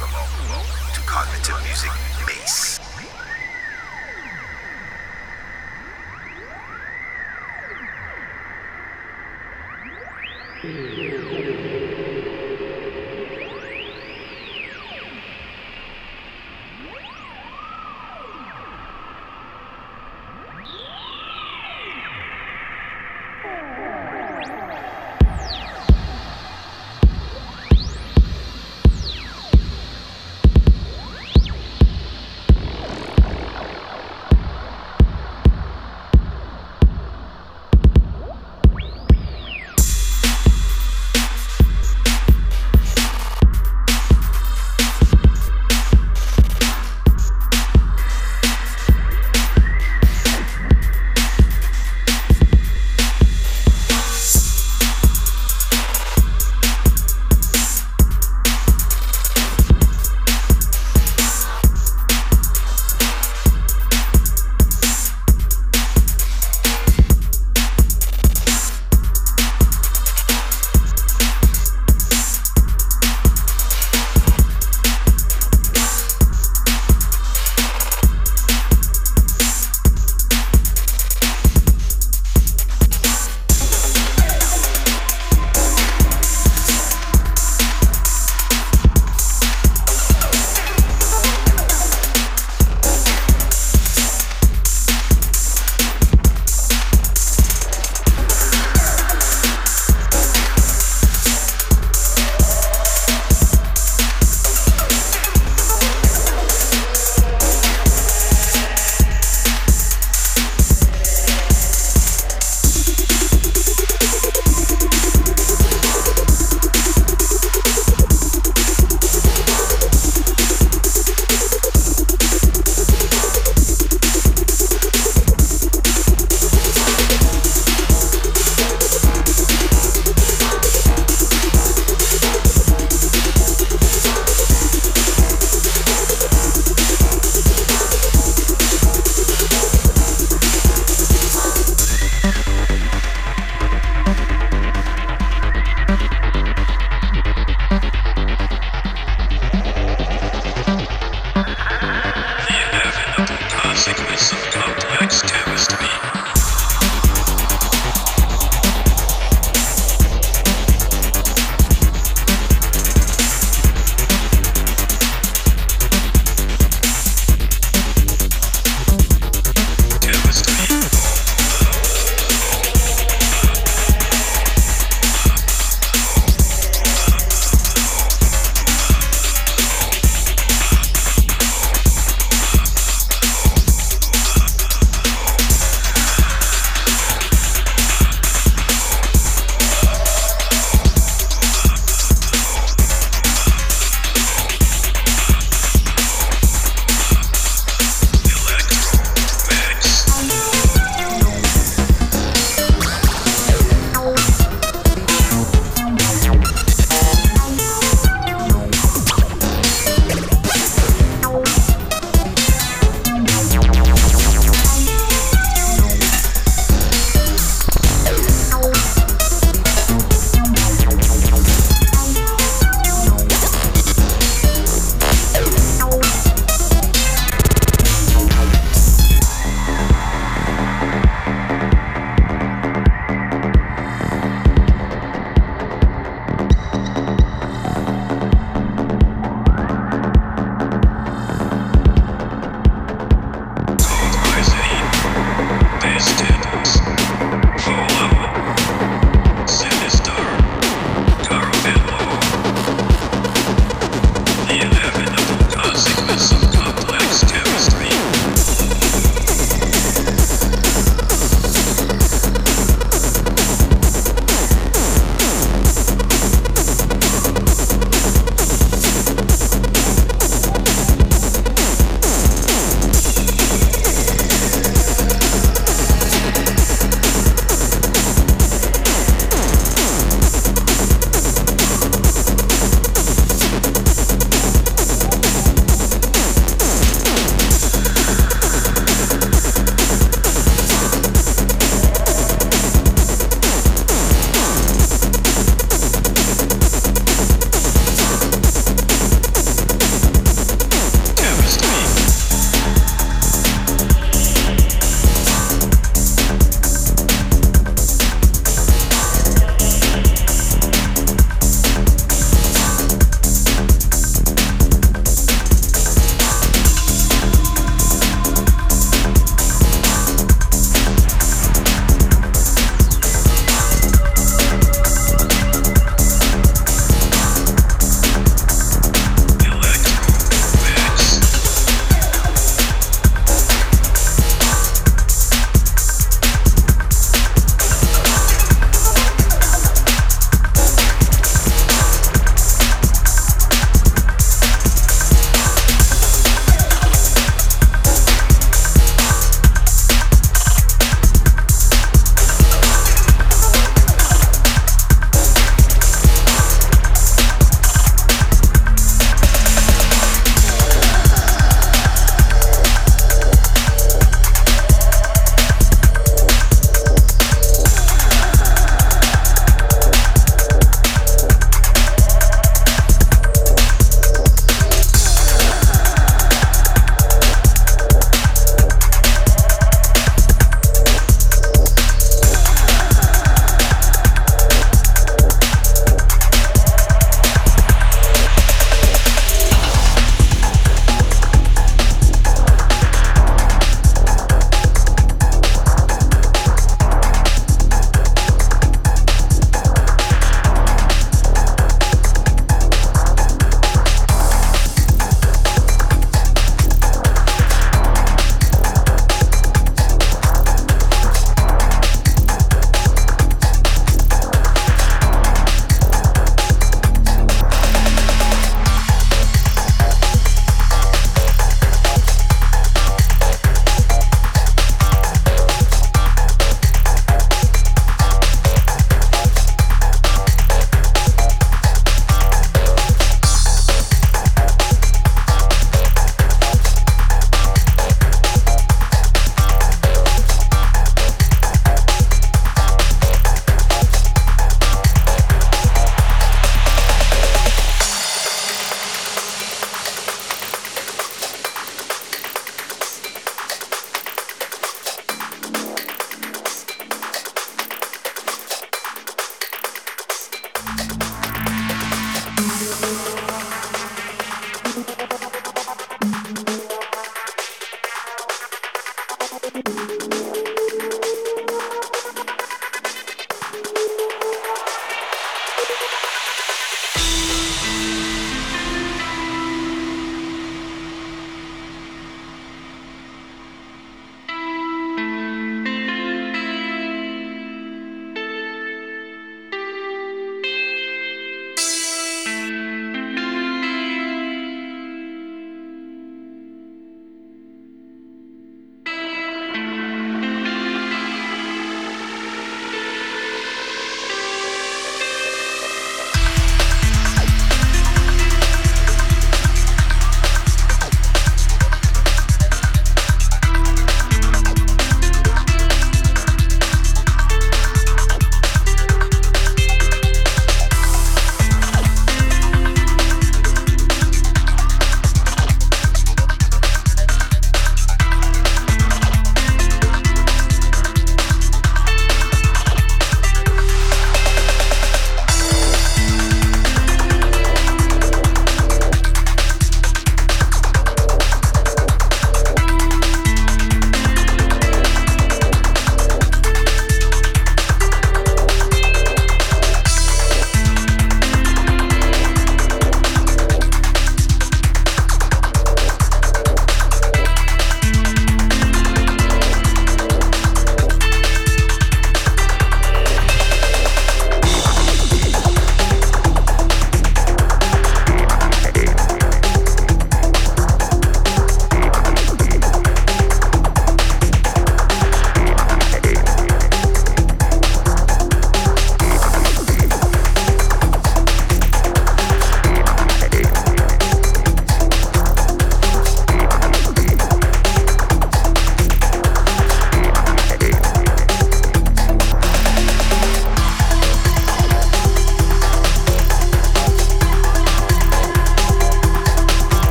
Welcome to Cognitive Music Mace. Mm-hmm.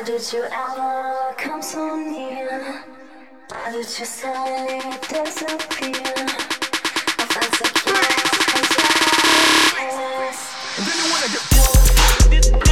Bass. did you ever come so near? Why did you suddenly disappear? I felt secure and then you wanna get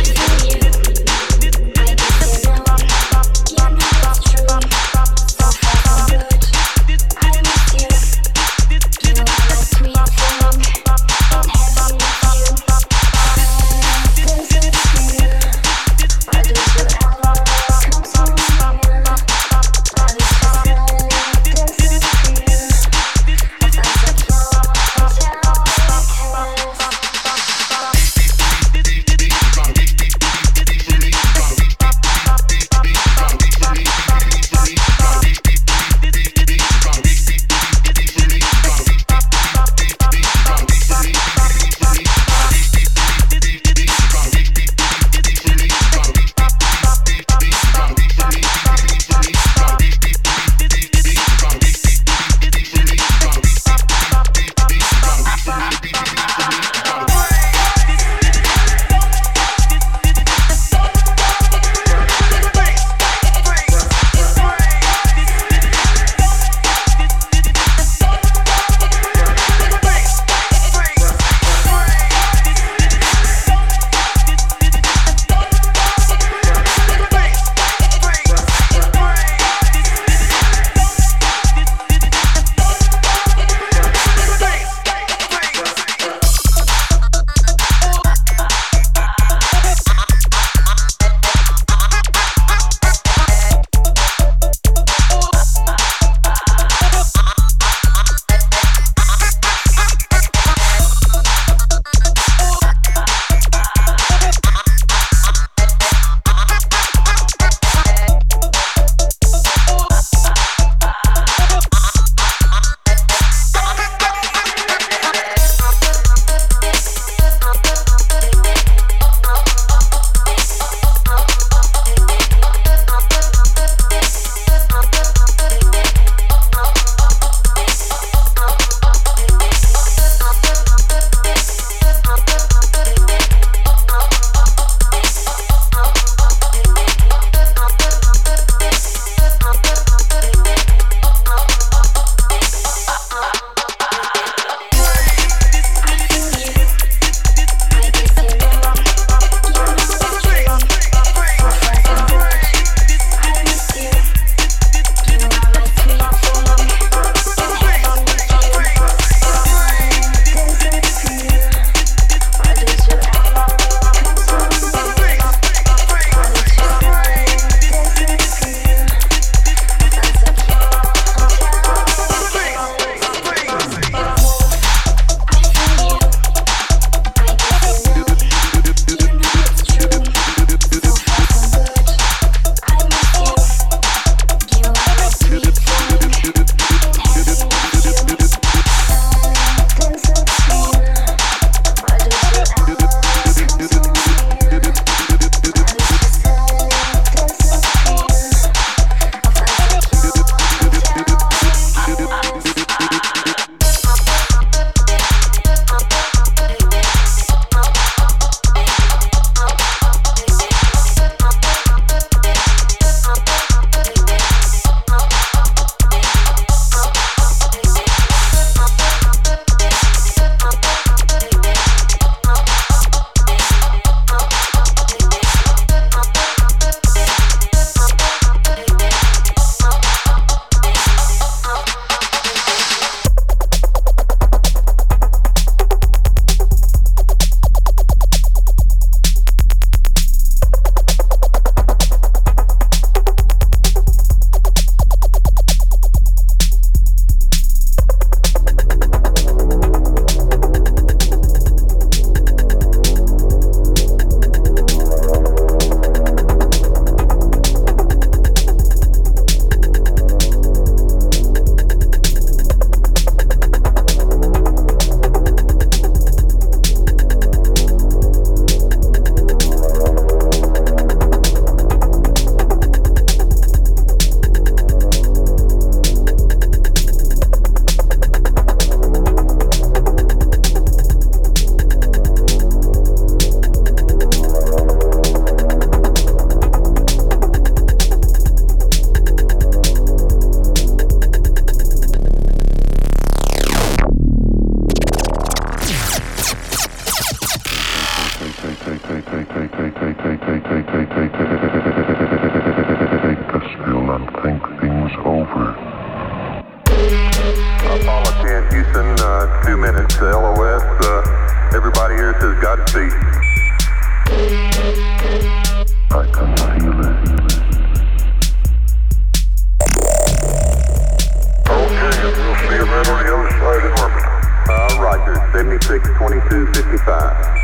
and think things over. Apollo 10, Houston, uh, two minutes uh, to LOS. Uh, everybody here says Godspeed. I can feel it. Okay, we'll on the other side of Roger, 76, 22, 55.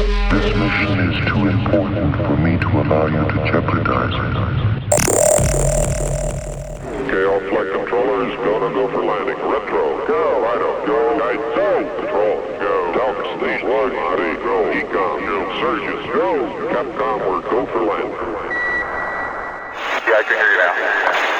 This mission is too important for me to allow you to jeopardize it. Okay, all flight controllers, gonna go for landing. Retro, go. Righto, go. Guide, go. Control, go. Talk station, one, ready, go. EECOM, go. Surgeons, go. Capcom, we're go for landing. Yeah, I can hear you now.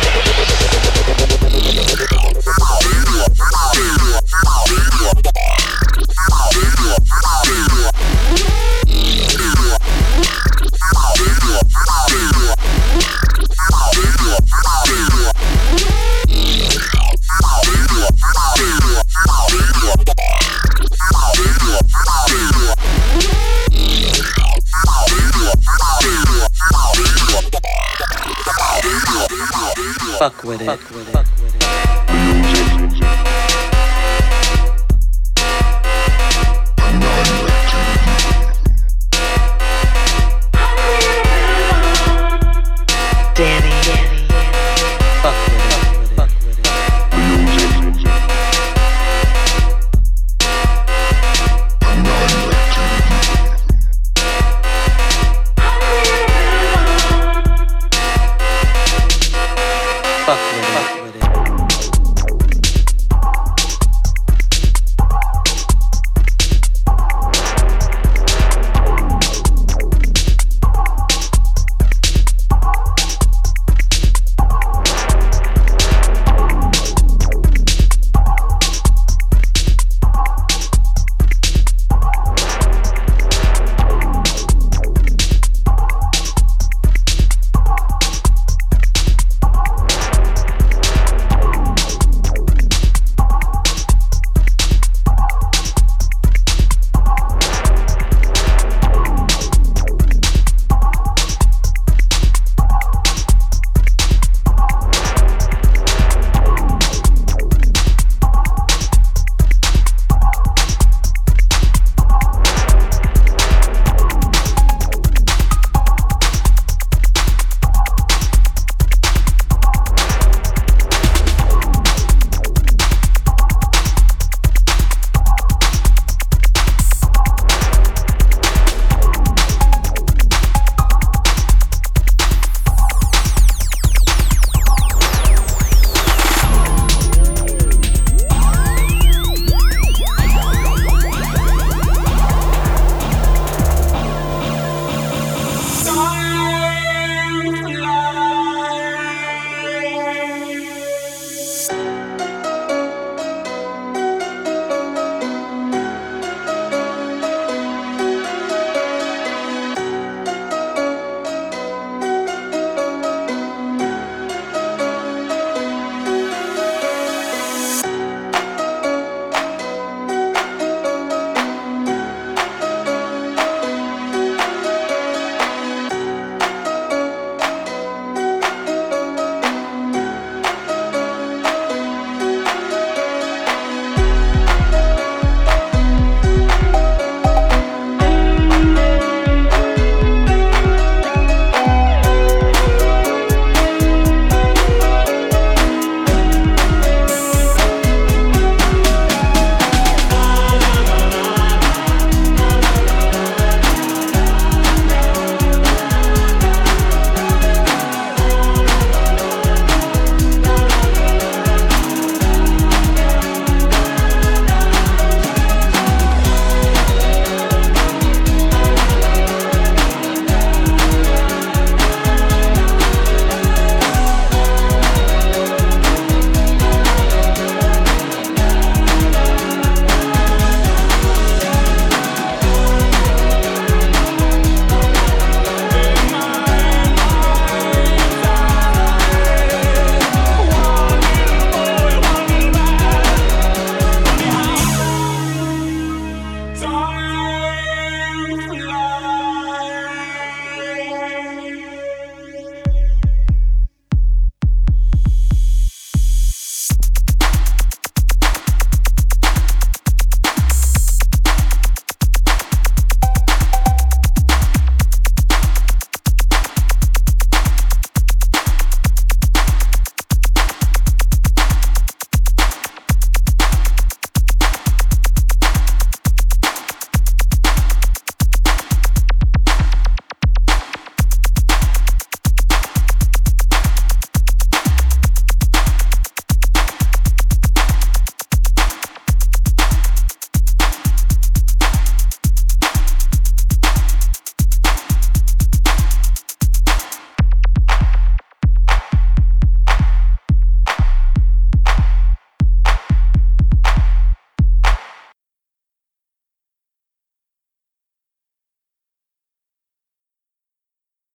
fuck with it. Fuck with it.